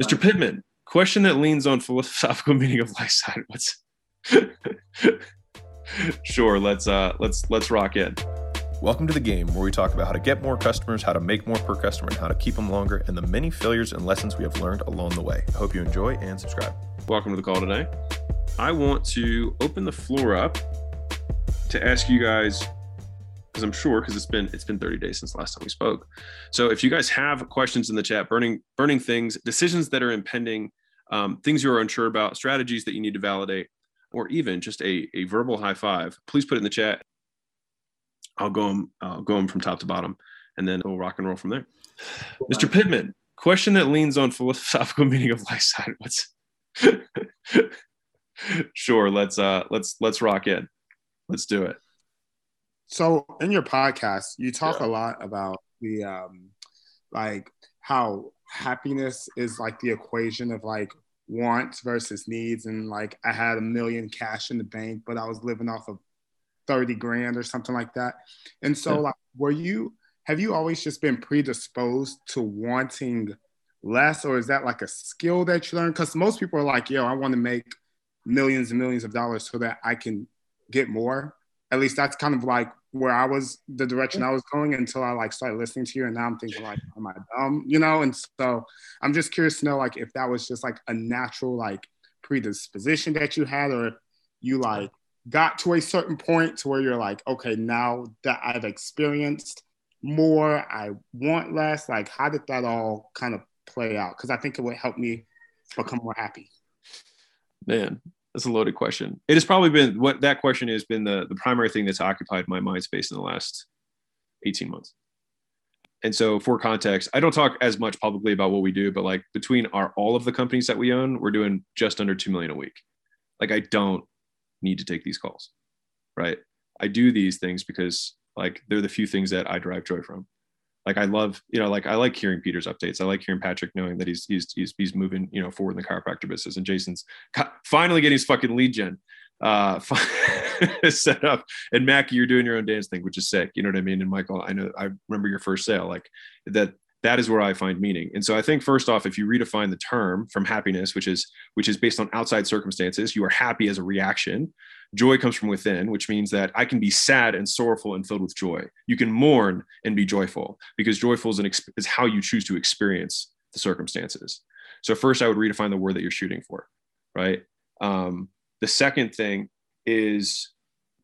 Mr. Pittman, question that leans on philosophical meaning of lifestyle. What's sure, let's uh let's let's rock in. Welcome to the game where we talk about how to get more customers, how to make more per customer, and how to keep them longer, and the many failures and lessons we have learned along the way. I hope you enjoy and subscribe. Welcome to the call today. I want to open the floor up to ask you guys because I'm sure because it's been it's been 30 days since last time we spoke. So if you guys have questions in the chat, burning burning things, decisions that are impending, um, things you are unsure about, strategies that you need to validate, or even just a, a verbal high five, please put it in the chat. I'll go them, I'll go them from top to bottom, and then we'll rock and roll from there. Mr. Pittman, question that leans on philosophical meaning of life side. What's sure? Let's uh let's let's rock in. Let's do it. So in your podcast, you talk yeah. a lot about the um like how happiness is like the equation of like wants versus needs and like I had a million cash in the bank, but I was living off of 30 grand or something like that. And so yeah. like were you have you always just been predisposed to wanting less or is that like a skill that you learn? Because most people are like, yo, I want to make millions and millions of dollars so that I can get more at least that's kind of like where I was the direction I was going until I like started listening to you and now I'm thinking like am I dumb you know? And so I'm just curious to know like if that was just like a natural like predisposition that you had or you like got to a certain point to where you're like okay now that I've experienced more I want less like how did that all kind of play out? Because I think it would help me become more happy. Man that's a loaded question. It has probably been what that question has been the, the primary thing that's occupied my mind space in the last 18 months. And so for context, I don't talk as much publicly about what we do, but like between our all of the companies that we own, we're doing just under 2 million a week. Like I don't need to take these calls. Right. I do these things because like they're the few things that I derive joy from like I love, you know, like I like hearing Peter's updates. I like hearing Patrick knowing that he's he's he's, he's moving, you know, forward in the chiropractor business. And Jason's finally getting his fucking lead gen uh set up. And Mackie, you're doing your own dance thing, which is sick. You know what I mean? And Michael, I know I remember your first sale, like that that is where I find meaning. And so I think first off, if you redefine the term from happiness, which is which is based on outside circumstances, you are happy as a reaction Joy comes from within, which means that I can be sad and sorrowful and filled with joy. You can mourn and be joyful because joyful is, an, is how you choose to experience the circumstances. So first, I would redefine the word that you're shooting for, right? Um, the second thing is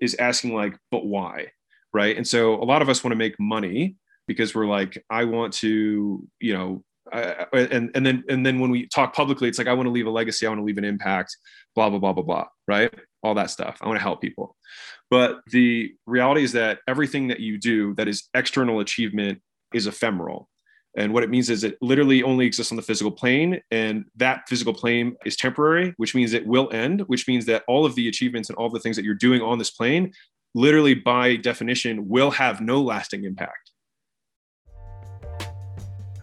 is asking like, but why, right? And so a lot of us want to make money because we're like, I want to, you know, uh, and and then and then when we talk publicly, it's like I want to leave a legacy, I want to leave an impact, blah blah blah blah blah, right? All that stuff. I want to help people, but the reality is that everything that you do that is external achievement is ephemeral. And what it means is it literally only exists on the physical plane, and that physical plane is temporary, which means it will end. Which means that all of the achievements and all the things that you're doing on this plane, literally by definition, will have no lasting impact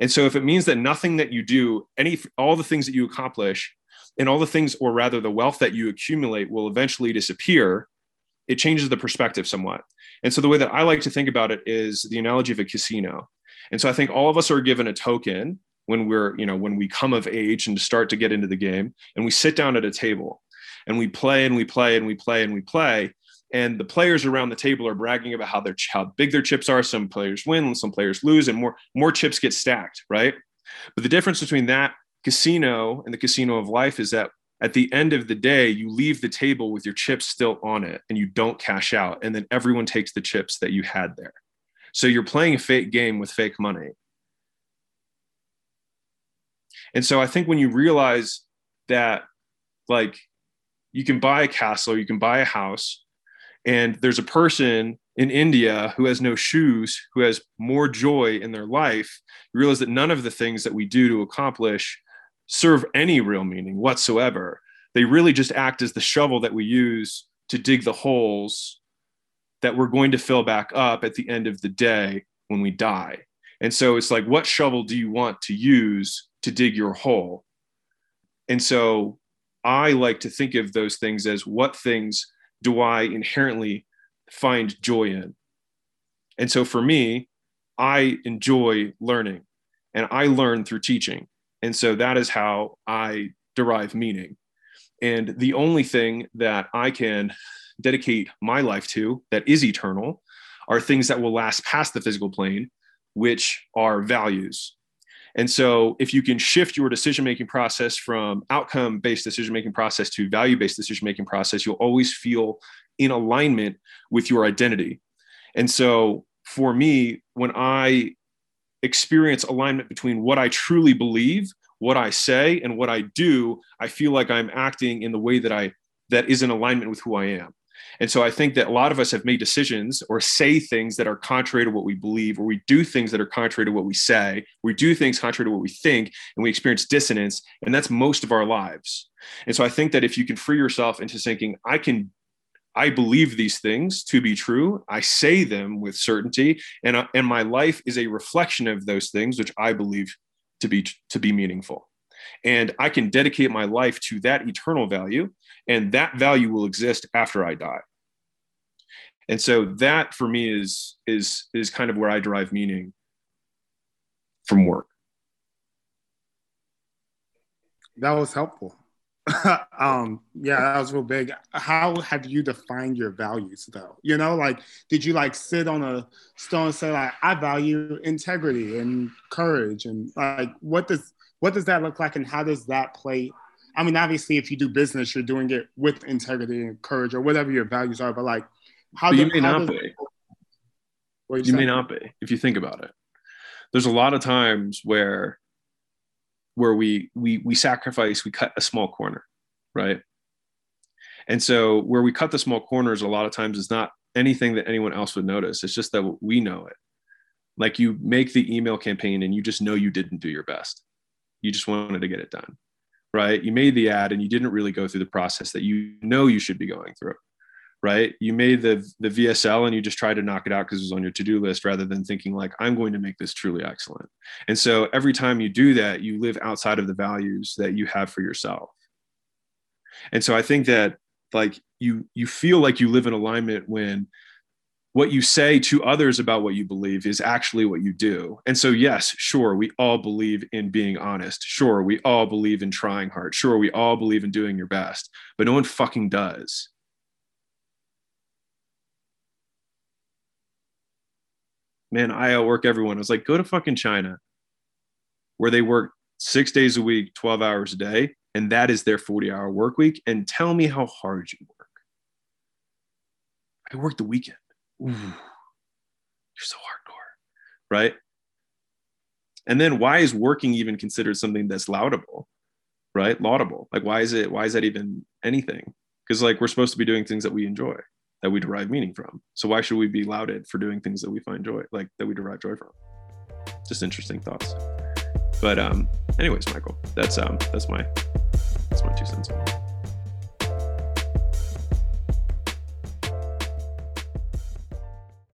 And so if it means that nothing that you do, any all the things that you accomplish and all the things or rather the wealth that you accumulate will eventually disappear, it changes the perspective somewhat. And so the way that I like to think about it is the analogy of a casino. And so I think all of us are given a token when we're, you know, when we come of age and start to get into the game and we sit down at a table and we play and we play and we play and we play and the players around the table are bragging about how their how big their chips are. Some players win, some players lose, and more more chips get stacked, right? But the difference between that casino and the casino of life is that at the end of the day, you leave the table with your chips still on it, and you don't cash out, and then everyone takes the chips that you had there. So you're playing a fake game with fake money. And so I think when you realize that, like, you can buy a castle, you can buy a house, and there's a person in India who has no shoes, who has more joy in their life, you realize that none of the things that we do to accomplish serve any real meaning whatsoever. They really just act as the shovel that we use to dig the holes that we're going to fill back up at the end of the day when we die. And so it's like, what shovel do you want to use to dig your hole? And so I like to think of those things as what things do I inherently find joy in? And so for me, I enjoy learning and I learn through teaching. And so that is how I derive meaning. And the only thing that I can dedicate my life to that is eternal are things that will last past the physical plane, which are values. And so, if you can shift your decision making process from outcome based decision making process to value based decision making process, you'll always feel in alignment with your identity. And so, for me, when I experience alignment between what I truly believe, what I say, and what I do, I feel like I'm acting in the way that I that is in alignment with who I am. And so I think that a lot of us have made decisions or say things that are contrary to what we believe, or we do things that are contrary to what we say. We do things contrary to what we think, and we experience dissonance. And that's most of our lives. And so I think that if you can free yourself into thinking, I can I believe these things to be true. I say them with certainty, and uh, and my life is a reflection of those things, which I believe to be to be meaningful. And I can dedicate my life to that eternal value, and that value will exist after I die. And so that for me is is is kind of where I derive meaning from work. That was helpful. um, yeah, that was real big. How have you defined your values though? You know, like did you like sit on a stone and say like I value integrity and courage and like what does what does that look like and how does that play I mean, obviously, if you do business, you're doing it with integrity and courage or whatever your values are. But like, how but you do, may not be. You, you may not be if you think about it. There's a lot of times where where we we we sacrifice, we cut a small corner, right? And so where we cut the small corners, a lot of times is not anything that anyone else would notice. It's just that we know it. Like you make the email campaign and you just know you didn't do your best. You just wanted to get it done right? You made the ad and you didn't really go through the process that you know you should be going through, right? You made the the VSL and you just tried to knock it out because it was on your to-do list rather than thinking like I'm going to make this truly excellent. And so every time you do that, you live outside of the values that you have for yourself. And so I think that like you you feel like you live in alignment when what you say to others about what you believe is actually what you do. And so, yes, sure, we all believe in being honest. Sure, we all believe in trying hard. Sure, we all believe in doing your best, but no one fucking does. Man, I outwork everyone. I was like, go to fucking China where they work six days a week, 12 hours a day, and that is their 40 hour work week, and tell me how hard you work. I work the weekend ooh, you're so hardcore, right? And then why is working even considered something that's laudable, right? Laudable. Like why is it? Why is that even anything? Because like we're supposed to be doing things that we enjoy, that we derive meaning from. So why should we be lauded for doing things that we find joy, like that we derive joy from? Just interesting thoughts. But um, anyways, Michael, that's um, that's my that's my two cents on